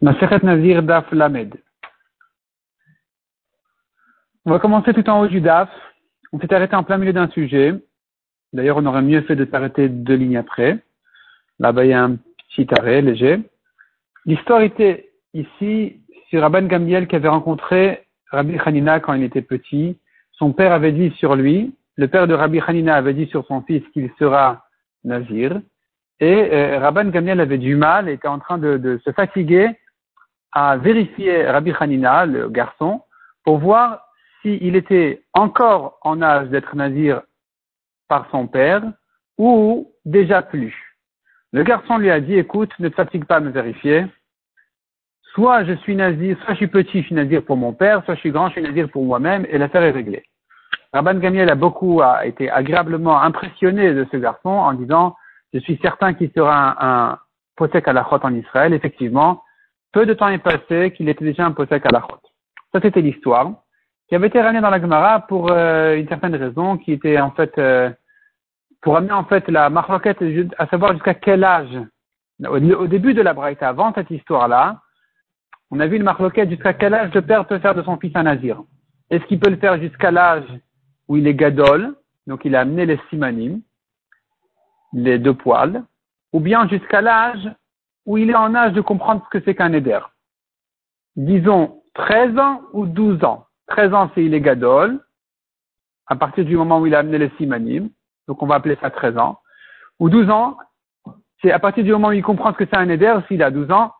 Maseret Nazir Daf Lamed. On va commencer tout en haut du Daf. On s'est arrêté en plein milieu d'un sujet. D'ailleurs, on aurait mieux fait de s'arrêter deux lignes après. Là-bas, il y a un petit arrêt léger. L'histoire était ici sur Rabban Gambiel qui avait rencontré Rabbi Hanina quand il était petit. Son père avait dit sur lui, le père de Rabbi Hanina avait dit sur son fils qu'il sera Nazir. Et euh, Rabban Gambiel avait du mal, était en train de se fatiguer à vérifier Rabbi Hanina, le garçon, pour voir s'il était encore en âge d'être nazir par son père ou déjà plus. Le garçon lui a dit, écoute, ne te fatigue pas à me vérifier. Soit je suis nazir, soit je suis petit, je suis nazir pour mon père, soit je suis grand, je suis nazir pour moi-même, et l'affaire est réglée. Rabban Gamiel a beaucoup été agréablement impressionné de ce garçon en disant, je suis certain qu'il sera un, un à la en Israël. Effectivement, peu de temps est passé qu'il était déjà un posek à la chôte. Ça, c'était l'histoire qui avait été ramenée dans la Gemara pour euh, une certaine raison, qui était en fait euh, pour amener en fait la marloquette à savoir jusqu'à quel âge. Au, début de la Braïta, avant cette histoire-là, on a vu une marloquette jusqu'à quel âge le père peut faire de son fils un nazir? Est-ce qu'il peut le faire jusqu'à l'âge où il est gadol, donc il a amené les simanim, les deux poils, ou bien jusqu'à l'âge où il est en âge de comprendre ce que c'est qu'un éder. Disons 13 ans ou 12 ans. 13 ans, c'est il est gadol, à partir du moment où il a amené le simanim, donc on va appeler ça 13 ans. Ou 12 ans, c'est à partir du moment où il comprend ce que c'est un éder, s'il a 12 ans,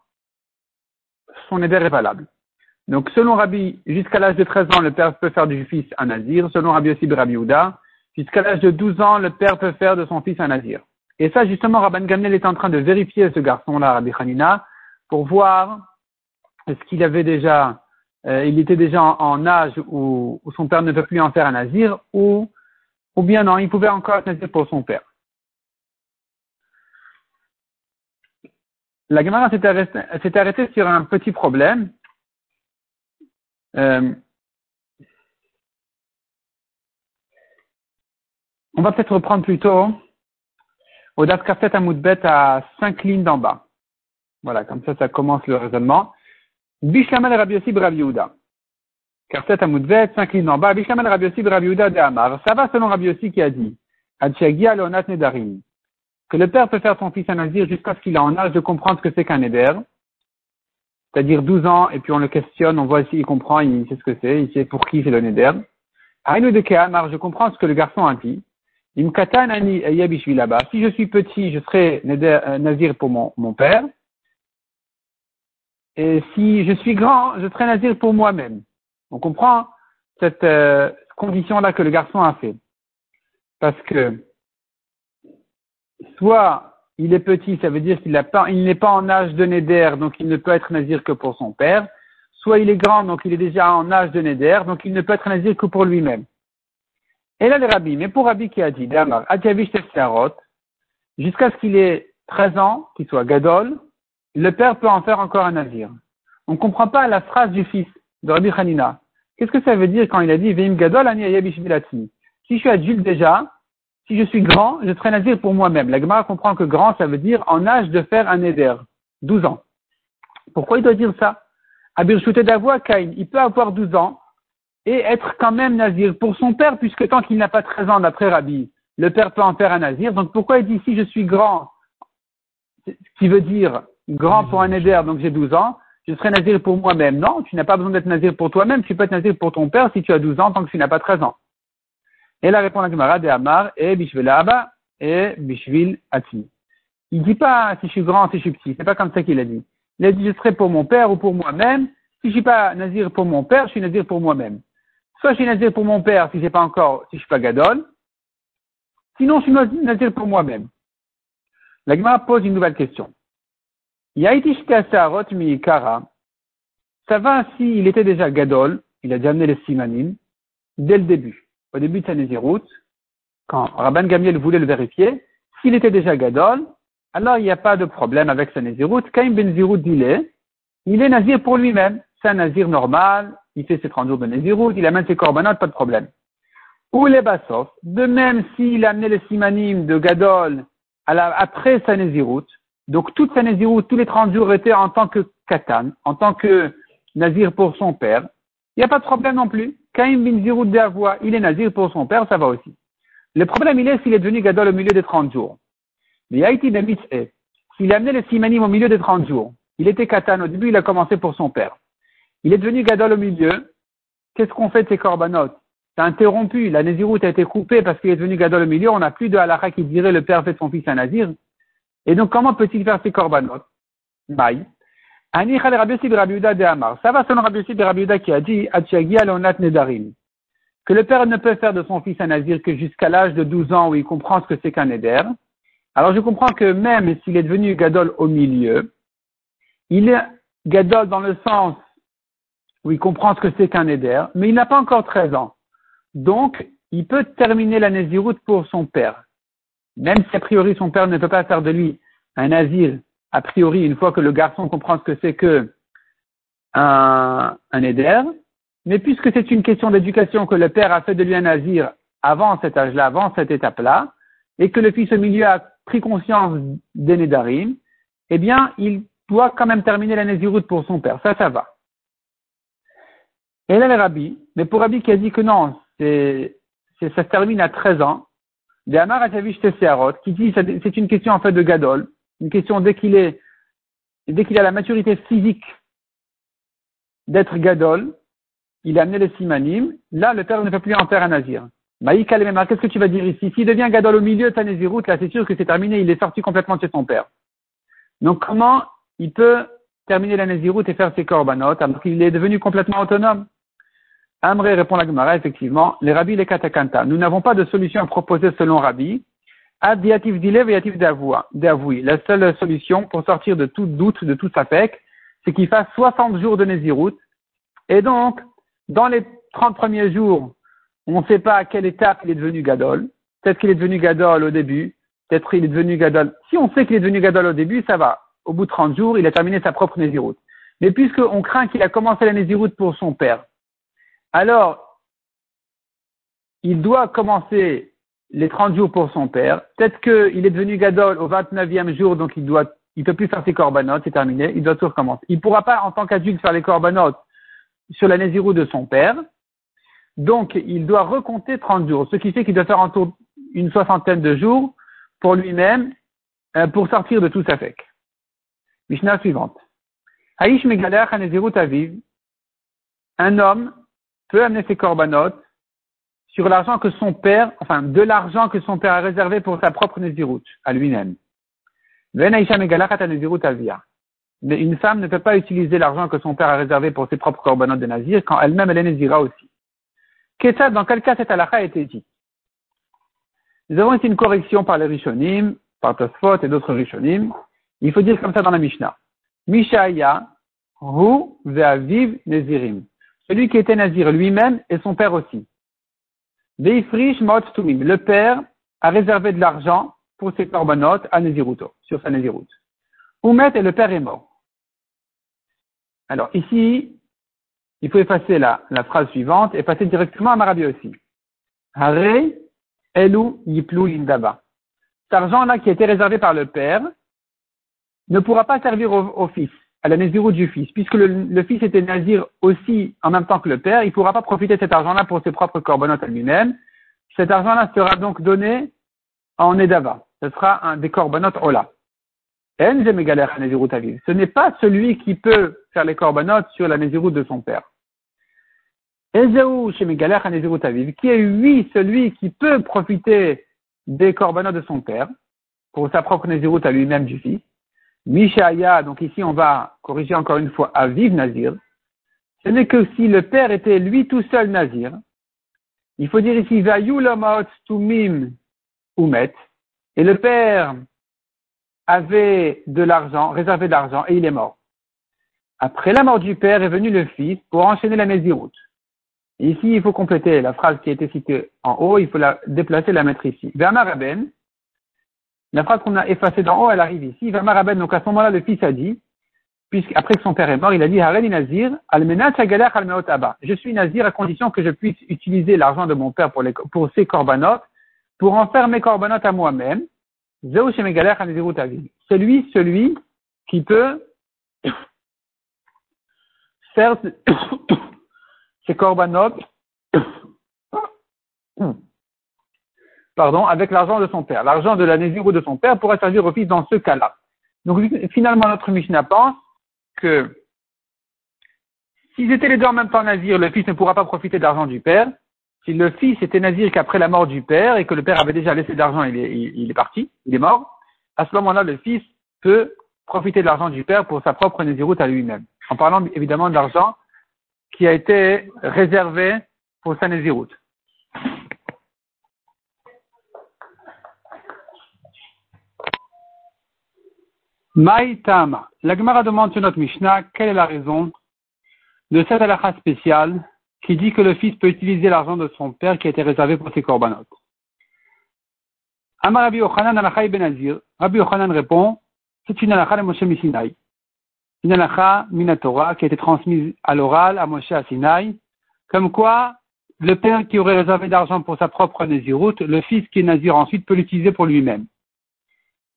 son éder est valable. Donc selon Rabbi, jusqu'à l'âge de 13 ans, le père peut faire du fils un nazir. Selon Rabbi aussi Rabbi Houda, jusqu'à l'âge de 12 ans, le père peut faire de son fils un nazir. Et ça, justement, Rabban Gamnel est en train de vérifier ce garçon-là, Rabbi Hanina, pour voir est-ce qu'il avait déjà, euh, il était déjà en, âge où, son père ne peut plus en faire un nazir, ou, ou bien non, il pouvait encore être pour son père. La Gemara s'est arrêtée, sur un petit problème. Euh, on va peut-être reprendre plutôt au Das Kafet Amoudbet à cinq lignes d'en bas. Voilà, comme ça, ça commence le raisonnement. Bishlamal Rabbi Yossi Rabbi Yehuda. Kafet cinq lignes d'en bas. Bishlamal Rabbi Yossi Rabbi de Amar. Ça va selon Rabbi Yossi qui a dit, Adchagia Leonat Nedarim. Que le père peut faire son fils un nazir jusqu'à ce qu'il ait en âge de comprendre ce que c'est qu'un neder. C'est-à-dire 12 ans, et puis on le questionne, on voit s'il comprend, il sait ce que c'est, il sait pour qui c'est le neder. Aïnou de Kehamar, je comprends ce que le garçon a dit. Si je suis petit, je serai euh, nazir pour mon, père. Et si je suis grand, je serai nazir pour moi-même. On comprend cette euh, condition-là que le garçon a fait. Parce que soit il est petit, ça veut dire qu'il n'est pas, en âge de Néder, donc il ne peut être nazir que pour son père. Soit il est grand, donc il est déjà en âge de Néder, donc il ne peut être nazir que pour lui-même. Et là, les rabbis, mais pour Rabbi qui a dit, jusqu'à ce qu'il ait 13 ans, qu'il soit gadol, le père peut en faire encore un nazir. On ne comprend pas la phrase du fils de Rabbi Hanina. Qu'est-ce que ça veut dire quand il a dit, Veim gadol ani Si je suis adulte déjà, si je suis grand, je serai nazir pour moi-même. La Gemara comprend que grand, ça veut dire en âge de faire un neder. 12 ans. Pourquoi il doit dire ça? Abir Kain, il peut avoir 12 ans, et être quand même nazir pour son père, puisque tant qu'il n'a pas 13 ans d'après Rabbi, le père peut en faire un nazir. Donc pourquoi il dit si je suis grand, ce qui veut dire grand pour un éder, donc j'ai 12 ans, je serai nazir pour moi-même. Non, tu n'as pas besoin d'être nazir pour toi-même, tu peux être nazir pour ton père si tu as 12 ans, tant que tu n'as pas 13 ans. Et la réponse à Gemara de Amar est Bishvil Abba et Bishvil Atmi. Il dit pas si je suis grand, si je suis petit. C'est pas comme ça qu'il a dit. Il a dit je serai pour mon père ou pour moi-même. Si je suis pas nazir pour mon père, je suis nazir pour moi-même. Soit je suis nazir pour mon père si j'ai pas encore, si je suis pas gadol. Sinon, je suis nazir pour moi-même. La Gemara pose une nouvelle question. Ça va s'il était déjà gadol, il a déjà amené les simanim, dès le début, au début de sa naziroute, quand Rabban Gamiel voulait le vérifier, s'il était déjà gadol, alors il n'y a pas de problème avec sa naziroute. Kaim ben Zirout dit il est nazir pour lui-même. C'est un nazir normal, il fait ses 30 jours de Nézirut, il amène ses corbanotes, pas de problème. Ou les Bassof, de même s'il a amené le simanim de Gadol après sa Nézirut, donc toute sa Nézirut, tous les 30 jours étaient en tant que katan, en tant que nazir pour son père, il n'y a pas de problème non plus. Kaim bin Zirut de il est nazir pour son père, ça va aussi. Le problème, il est s'il est devenu gadol au milieu des 30 jours. Mais Haïti s'il a amené le simanim au milieu des 30 jours, il était katan, au début il a commencé pour son père. Il est devenu gadol au milieu, qu'est-ce qu'on fait de ces korbanot? C'est interrompu, la Nézirut a été coupée parce qu'il est devenu gadol au milieu, on n'a plus de halakha qui dirait le père fait son fils un nazir. Et donc comment peut-il faire ces korbanot? Maï. Ça va selon Rabbi Yossi qui a dit, Nedarim. Que le père ne peut faire de son fils un nazir que jusqu'à l'âge de 12 ans où il comprend ce que c'est qu'un neder. Alors je comprends que même s'il est devenu gadol au milieu, il est gadol dans le sens où il comprend ce que c'est qu'un neder, mais il n'a pas encore 13 ans. Donc, il peut terminer la naziroute pour son père. Même si a priori son père ne peut pas faire de lui un nazir, a priori, une fois que le garçon comprend ce que c'est que un, neder, mais puisque c'est une question d'éducation que le père a fait de lui un nazir avant cet âge-là, avant cette étape-là, et que le fils au milieu a pris conscience des Nédarim, eh bien, il doit quand même terminer la naziroute pour son père. Ça, ça va. Et là, le rabbi, mais pour Rabbi qui a dit que non, c'est, ça se termine à 13 ans, de Amar qui dit c'est une question en fait de Gadol, une question dès qu'il a la maturité physique d'être Gadol, il a amené les simanim, là, le père ne peut plus en faire un nazir. Maïka qu'est-ce que tu vas dire ici? S'il devient gadol au milieu de ta naziroute, là, c'est sûr que c'est terminé, il est sorti complètement de chez son père. Donc, comment il peut terminer la naziroute et faire ses korbanot alors qu'il est devenu complètement autonome? Amré répond la Gemara, effectivement, les rabbis les katakanta. Nous n'avons pas de solution à proposer selon Rabbi. Adiatif dilev et d'avouer. La seule solution pour sortir de tout doute, de tout sapek, c'est qu'il fasse 60 jours de naziroute. Et donc, dans les 30 premiers jours, on ne sait pas à quelle étape il est devenu Gadol. Peut-être qu'il est devenu Gadol au début. Peut-être qu'il est devenu Gadol. Si on sait qu'il est devenu Gadol au début, ça va. Au bout de 30 jours, il a terminé sa propre Néziroute. Mais puisqu'on craint qu'il a commencé la Néziroute pour son père, alors, il doit commencer les 30 jours pour son père. Peut-être qu'il est devenu Gadol au 29e jour, donc il doit, il peut plus faire ses corbanotes, c'est terminé, il doit tout recommencer. Il ne pourra pas, en tant qu'adulte, faire les corbanotes sur la Nézirou de son père. Donc, il doit recompter 30 jours, ce qui fait qu'il doit faire en tour une soixantaine de jours pour lui-même, euh, pour sortir de tout sa fake. Mishnah suivante. Aviv. Un homme peut amener ses corbanotes sur l'argent que son père, enfin, de l'argent que son père a réservé pour sa propre Nézirut, à lui-même. Mais une femme ne peut pas utiliser l'argent que son père a réservé pour ses propres corbanotes de nazir quand elle-même elle est nazira aussi. Qu'est-ce dans quel cas cette halakha a été dit Nous avons ici une correction par les Rishonim, par Tosfot et d'autres Rishonim. Il faut dire comme ça dans la Mishnah. Mishaya, Hu Ve'aviv Nezirim. Celui qui était nazir lui-même et son père aussi. Le père a réservé de l'argent pour ses corbanotes à Neziruto, sur sa Nezirut. Oumet et le père est mort. Alors ici, il faut effacer la, phrase suivante et passer directement à Marabi aussi. Hare elu yiplu lindaba. Cet argent-là qui été réservé par le père ne pourra pas servir au, fils, à la Nézirut du fils, puisque le, fils était nazir aussi en même temps que le père, il ne pourra pas profiter de cet argent-là pour ses propres corbanotes à lui-même. Cet argent-là sera donc donné en Edava. Ce sera un des corbanotes Ola. Ce n'est pas celui qui peut faire les corbanotes sur la Nézirut de son père. Qui est oui celui qui peut profiter des corbanotes de son père pour sa propre Nézirut à lui-même du fils. Mishaya, donc ici on va corriger encore une fois Aviv Nazir. Ce n'est que si le père était lui tout seul Nazir. Il faut dire ici Vayulamot Tumim Umet. Et le père avait de l'argent, réservé de l'argent, et il est mort. Après la mort du père est venu le fils pour enchaîner la Néziroute. Ici, il faut compléter la phrase qui a été citée en haut, il faut la déplacer, la mettre ici. Vermaraben, la phrase qu'on a effacée d'en haut, elle arrive ici. Donc à ce moment-là, le fils a dit, puisqu'après que son père est mort, il a dit, Nazir, Je suis Nazir à condition que je puisse utiliser l'argent de mon père pour, pour ses corbanotes, pour en faire mes corbanotes à moi-même, c'est lui, celui qui peut faire ses korbanot pardon, avec l'argent de son père. L'argent de la ou de son père pourrait servir au fils dans ce cas-là. Donc finalement, notre Mishnah pense que s'ils étaient les deux en même temps nazir, le fils ne pourra pas profiter de l'argent du père. Si le fils était nazir qu'après la mort du père et que le père avait déjà laissé d'argent, il est, il est parti, il est mort, à ce moment-là, le fils peut profiter de l'argent du père pour sa propre naziroute à lui-même. En parlant évidemment de l'argent qui a été réservé pour sa naziroute. Maïtama. La Gemara demande sur notre Mishnah quelle est la raison de cette halakha spéciale qui dit que le fils peut utiliser l'argent de son père qui a été réservé pour ses korbanot. Amar Rabbi Yochanan alakha ben Rabbi Yochanan répond, c'est une halakha de Moshe Misinaï. Une halakha minatora qui a été transmise à l'oral à Moshe à comme quoi le père qui aurait réservé d'argent pour sa propre naziroute, le fils qui est nazir ensuite peut l'utiliser pour lui-même.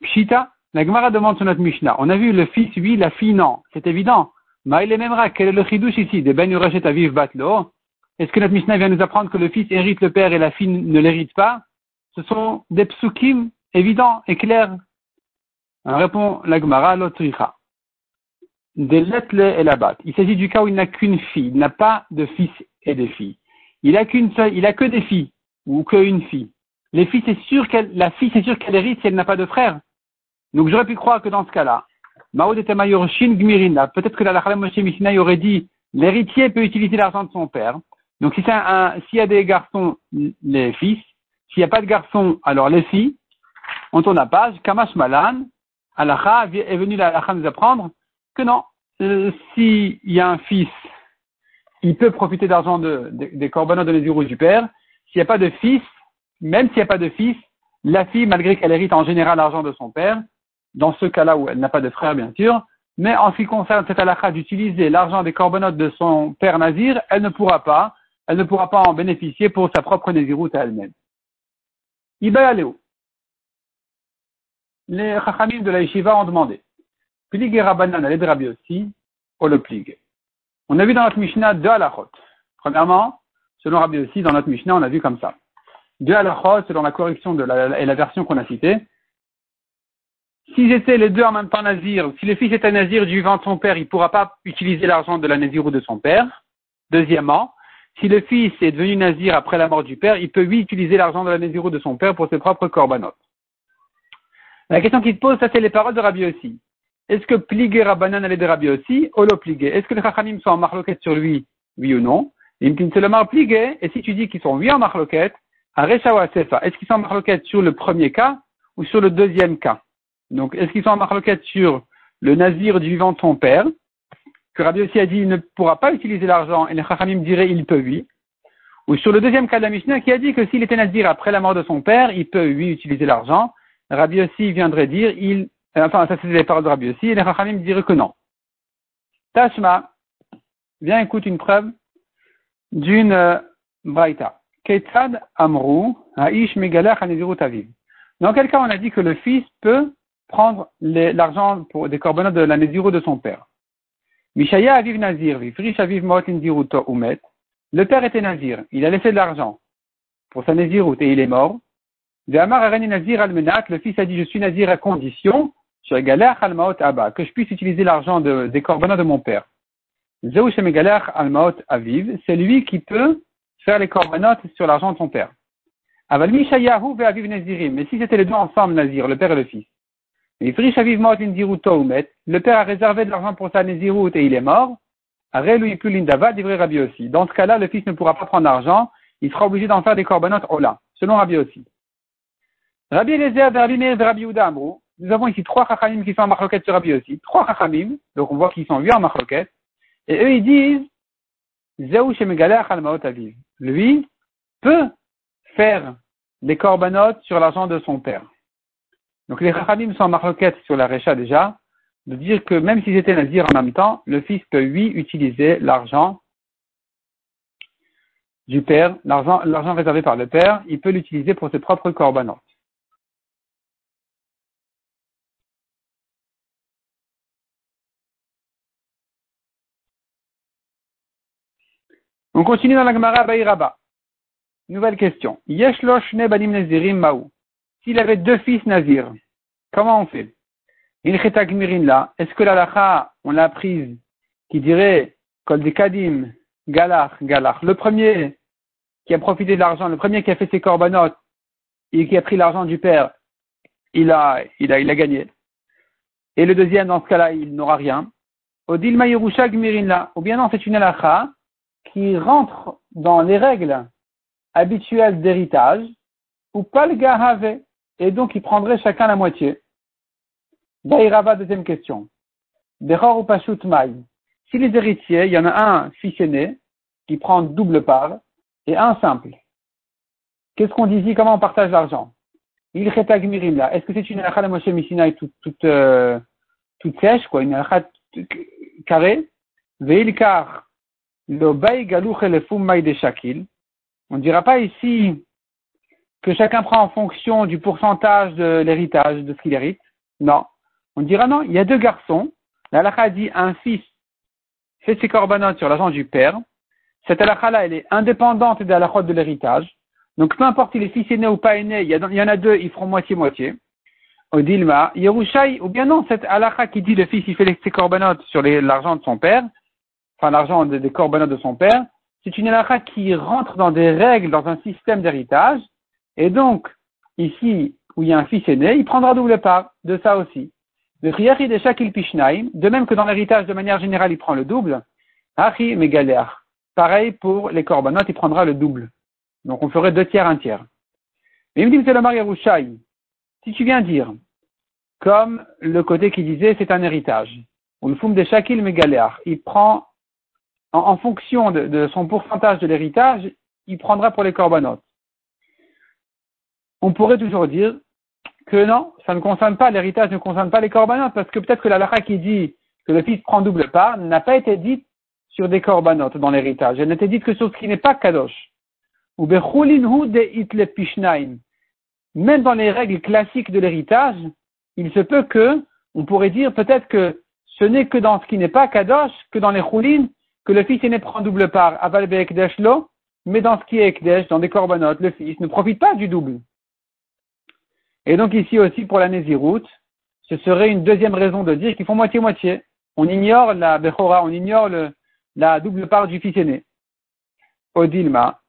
Pshita, la Gemara demande sur notre Mishnah. On a vu le fils, oui, la fille, non. C'est évident. Mais il est même quel est le chidouche ici? De Ben Yurachet Aviv Batlo Est-ce que notre Mishnah vient nous apprendre que le fils hérite le père et la fille ne l'hérite pas? Ce sont des psukim évidents et clairs. On répond la Gemara, l'autricha. Des lettres et la. Il s'agit du cas où il n'a qu'une fille. Il n'a pas de fils et de filles. Il a qu'une seule, il a que des filles ou qu'une fille. Les filles, c'est sûr qu'elle, la fille, c'est sûr qu'elle hérite si elle n'a pas de frère. Donc j'aurais pu croire que dans ce cas-là, Maoud était Shin Gmirina, peut-être que la Mishnah aurait dit l'héritier peut utiliser l'argent de son père. Donc si s'il y a des garçons, les fils, s'il n'y a pas de garçons, alors les filles. On tourne la page, Kamash Malan, Alacha est venu la nous apprendre que non, euh, s'il y a un fils, il peut profiter d'argent de, des corbanots de les du père. S'il n'y a pas de fils, même s'il n'y a pas de fils, la fille, malgré qu'elle hérite en général l'argent de son père, dans ce cas-là où elle n'a pas de frère, bien sûr, mais en ce qui concerne cette halakha d'utiliser l'argent des corbanotes de son père nazir, elle ne pourra pas, elle ne pourra pas en bénéficier pour sa propre naziroute à elle-même. Ibayaléo. Les chachamim de la yeshiva ont demandé. Plig et Rabbanan, elle est aussi, ou le plig. On a vu dans notre Mishnah deux halachot. Premièrement, selon Rabbi aussi, dans notre Mishnah, on a vu comme ça. Deux halachot, selon la correction et la version qu'on a citée, S'ils étaient les deux en même temps nazir, si le fils est un nazir du vent de son père, il ne pourra pas utiliser l'argent de la nazir ou de son père. Deuxièmement, si le fils est devenu nazir après la mort du père, il peut lui utiliser l'argent de la nazir ou de son père pour ses propres corbanotes. La question qui se pose, ça c'est les paroles de Rabbi aussi. Est-ce que pliguer Rabbanan allait de Rabbi aussi, ou le pliguer? Est-ce que les Chachamim sont en marloquette sur lui, oui ou non? Pliguer, et si tu dis qu'ils sont oui en marloquette, à Recha Sefa, est-ce qu'ils sont en marloquette sur le premier cas ou sur le deuxième cas? Donc, est-ce qu'ils sont en marloquette sur le nazir du vivant de son père, que Rabbi aussi a dit il ne pourra pas utiliser l'argent, et les Chachamim diraient il peut oui, ou sur le deuxième cas de la Mishnah qui a dit que s'il était nazir après la mort de son père, il peut oui utiliser l'argent, Rabbi aussi viendrait dire il, enfin ça c'est les paroles de Rabbi aussi, et les Chachamim diraient que non. Tashma, viens écoute une preuve d'une euh, Braïta. Ketzad Amru, Aish Megalach Aviv. Dans quel cas on a dit que le fils peut prendre l'argent pour des corbanotes de la Néziro de son père. Mishaya aviv nazir, aviv umet. Le père était nazir, il a laissé de l'argent pour sa Nézirut et il est mort. Nazir Almenat, le fils a dit je suis nazir à condition, Abba, que je puisse utiliser l'argent de, des corbanotes de mon père. Almaot Aviv, c'est lui qui peut faire les corbanotes sur l'argent de son père. Aval Mishayahu Aviv Nazirim, mais si c'était les deux ensemble nazir, le père et le fils. Le père a réservé de l'argent pour sa Nézirut et il est mort. Dans ce cas-là, le fils ne pourra pas prendre l'argent, il sera obligé d'en faire des corbanotes Ola, selon Rabbi aussi. Rabbi Eliezer, Rabbi Meir, Rabbi Yehuda Nous avons ici trois chachamim qui sont en sur Rabbi aussi. Trois chachamim, donc on voit qu'ils sont huit en marloquette. Et eux, ils disent, Lui peut faire des corbanotes sur l'argent de son père. Donc les Chachamim sont en sur la Recha déjà, de dire que même s'ils étaient nazir en même temps, le fils peut lui utiliser l'argent du père, l'argent réservé par le père, il peut l'utiliser pour ses propres corbanotes. On continue dans la Gemara Baïraba. Nouvelle question. Yeshloshne banim nazirim maou. S'il avait deux fils nazir, comment on fait? Il là. Est-ce que la lacha, on l'a prise, qui dirait, kol kadim, galach, galach. Le premier qui a profité de l'argent, le premier qui a fait ses corbanotes et qui a pris l'argent du père, il a, gagné. Et le deuxième, dans ce cas-là, il n'aura rien. Odilma Yerusha là. Ou bien non, c'est une alacha qui rentre dans les règles habituelles d'héritage, ou pas le gahave, et donc il prendrait chacun la moitié. Daïrava, deuxième question. Ou Pashut. Si les héritiers, il y en a un fils aîné, qui prend double part, et un simple. Qu'est-ce qu'on dit ici? Comment on partage l'argent? Il là. Est-ce que c'est une halakha de Moshe Mishina toute, toute, euh, toute sèche, quoi, une halakha carrée? Veilkar on ne dira pas ici que chacun prend en fonction du pourcentage de l'héritage, de ce qu'il hérite. Non. On dira non, il y a deux garçons. La dit un fils fait ses corbanotes sur l'argent du père. Cette halakha-là, elle est indépendante des halakhot de l'héritage. Donc, peu importe s'il est fils aîné ou pas aîné, il y, en a deux, ils feront moitié-moitié. Odilma, Yerushaï, ou bien non, cette halakha qui dit le fils, il fait ses corbanotes sur l'argent de son père, enfin l'argent des, des de son père, c'est une halakha qui rentre dans des règles, dans un système d'héritage, et donc, ici, où il y a un fils aîné, il prendra double part de ça aussi. De même que dans l'héritage, de manière générale, il prend le double. Achi galère. Pareil pour les korbanot, il prendra le double. Donc on ferait deux tiers, un tiers. Mais il me dit, c'est le Si tu viens dire, comme le côté qui disait, c'est un héritage. Le foum de Shakil Megaléar. Il prend en, fonction de, son pourcentage de l'héritage, il prendra pour les corbanotes. On pourrait toujours dire que non, ça ne concerne pas, l'héritage ne concerne pas les corbanotes, parce que peut-être que la lara qui dit que le fils prend double part n'a pas été dite sur des corbanotes dans l'héritage. Elle n'a été dite que sur ce qui n'est pas kadosh. Ou de Même dans les règles classiques de l'héritage, il se peut que, on pourrait dire peut-être que ce n'est que dans ce qui n'est pas kadosh, que dans les choulines, que le fils aîné prend double part, aval lo, mais dans ce qui est ekdesh, dans des corbanotes, le fils ne profite pas du double. Et donc ici aussi pour la Néziroute, ce serait une deuxième raison de dire qu'ils font moitié-moitié. On ignore la Bechora, on ignore la double part du fils aîné. Odilma,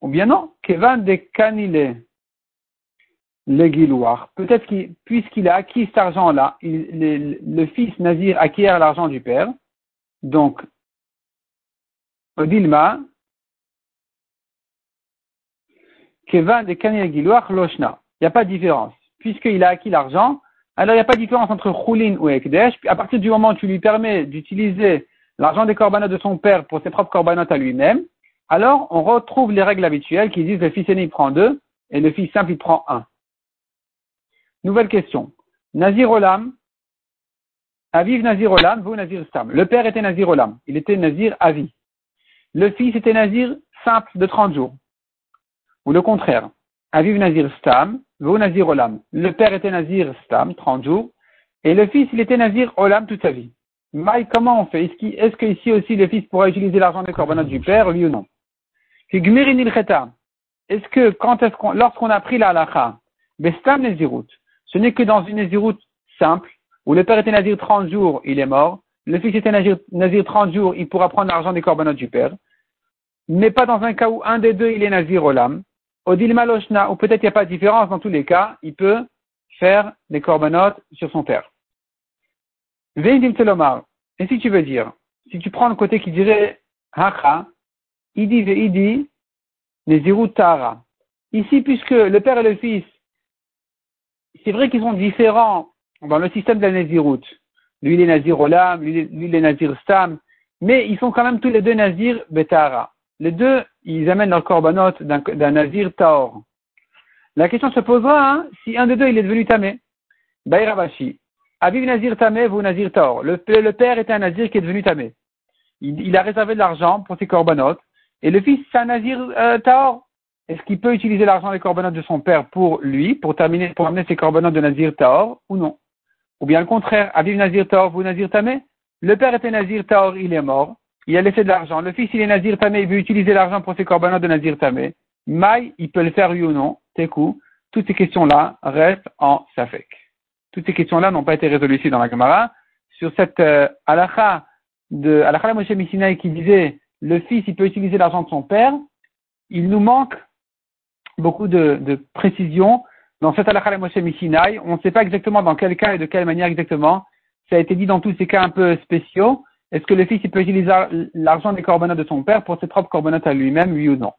ou bien non, Kevan de Kanile, le Peut-être qu'il, puisqu'il a acquis cet argent-là, le fils Nazir acquiert l'argent du père. Donc, Odilma, Kevan de Kanil Loshna. Il n'y a pas de différence. Puisqu'il a acquis l'argent, alors il n'y a pas de différence entre Choulin ou Ekdesh. À partir du moment où tu lui permets d'utiliser l'argent des corbanotes de son père pour ses propres corbanotes à lui-même, alors on retrouve les règles habituelles qui disent le fils aîné prend deux et le fils simple il prend un. Nouvelle question. Nazir Olam, Aviv Nazir Olam, vous Nazir Stam. Le père était Nazir Olam, il était Nazir Avi. Le fils était Nazir simple de 30 jours. Ou le contraire. Aviv Nazir Stam, Le père était Nazir Stam, 30 jours. Et le fils, il était Nazir Olam toute sa vie. Maï, comment on fait? Est-ce qu'ici aussi le fils pourra utiliser l'argent des corbanotes du père, oui ou non? Est-ce que quand est-ce qu'on, lorsqu'on a pris la halacha, Bestam Nezirut, ce n'est que dans une Nezirut simple, où le père était Nazir 30 jours, il est mort, le fils était nazir, nazir 30 jours, il pourra prendre l'argent des corbanotes du père. Mais pas dans un cas où un des deux, il est nazir olam. Odil maloshna, ou peut-être il n'y a pas de différence, dans tous les cas, il peut faire des corbanotes sur son père. Veidim telomar. Et si tu veux dire, si tu prends le côté qui dirait hacha, idi veidi, nezirut tara. Ici, puisque le père et le fils, c'est vrai qu'ils sont différents dans le système de la. Lui, il est Nazir Olam, lui, il est Nazir Stam, mais ils sont quand même tous les deux Nazir Betara. Les deux, ils amènent leur korbanot d'un Nazir Taor. La question se posera hein, si un des deux est devenu Tamé. Baïravashi. Aviv Nazir Tamé, vous Nazir Taor. Le, père est un Nazir qui est devenu Tamé. Il, a réservé de l'argent pour ses korbanot. Et le fils, c'est un Nazir euh, Taor. Est-ce qu'il peut utiliser l'argent des korbanot de son père pour lui, pour terminer, pour amener ses korbanot de Nazir Taor, ou non? Ou bien le contraire, Aviv Nazir Taor, vous Nazir Tamé? Le père était Nazir Taor, il est mort. Il a laissé de l'argent. Le fils, il est Nazir Tamé, il veut utiliser l'argent pour ses corbanotes de Nazir Tamé. Maï, il peut le faire oui ou non, Tekou. Toutes ces questions-là restent en Safek. Toutes ces questions-là n'ont pas été résolues ici dans la Gemara. Sur cette euh, de halakha Moshe Missinaï qui disait le fils, il peut utiliser l'argent de son père, il nous manque beaucoup de, de précision dans cette halakha Moshe Missinaï. On ne sait pas exactement dans quel cas et de quelle manière exactement. Ça a été dit dans tous ces cas un peu spéciaux. Est-ce que le fils il peut utiliser l'argent des corbanotes de son père pour ses propres corbanotes à lui-même, oui ou non?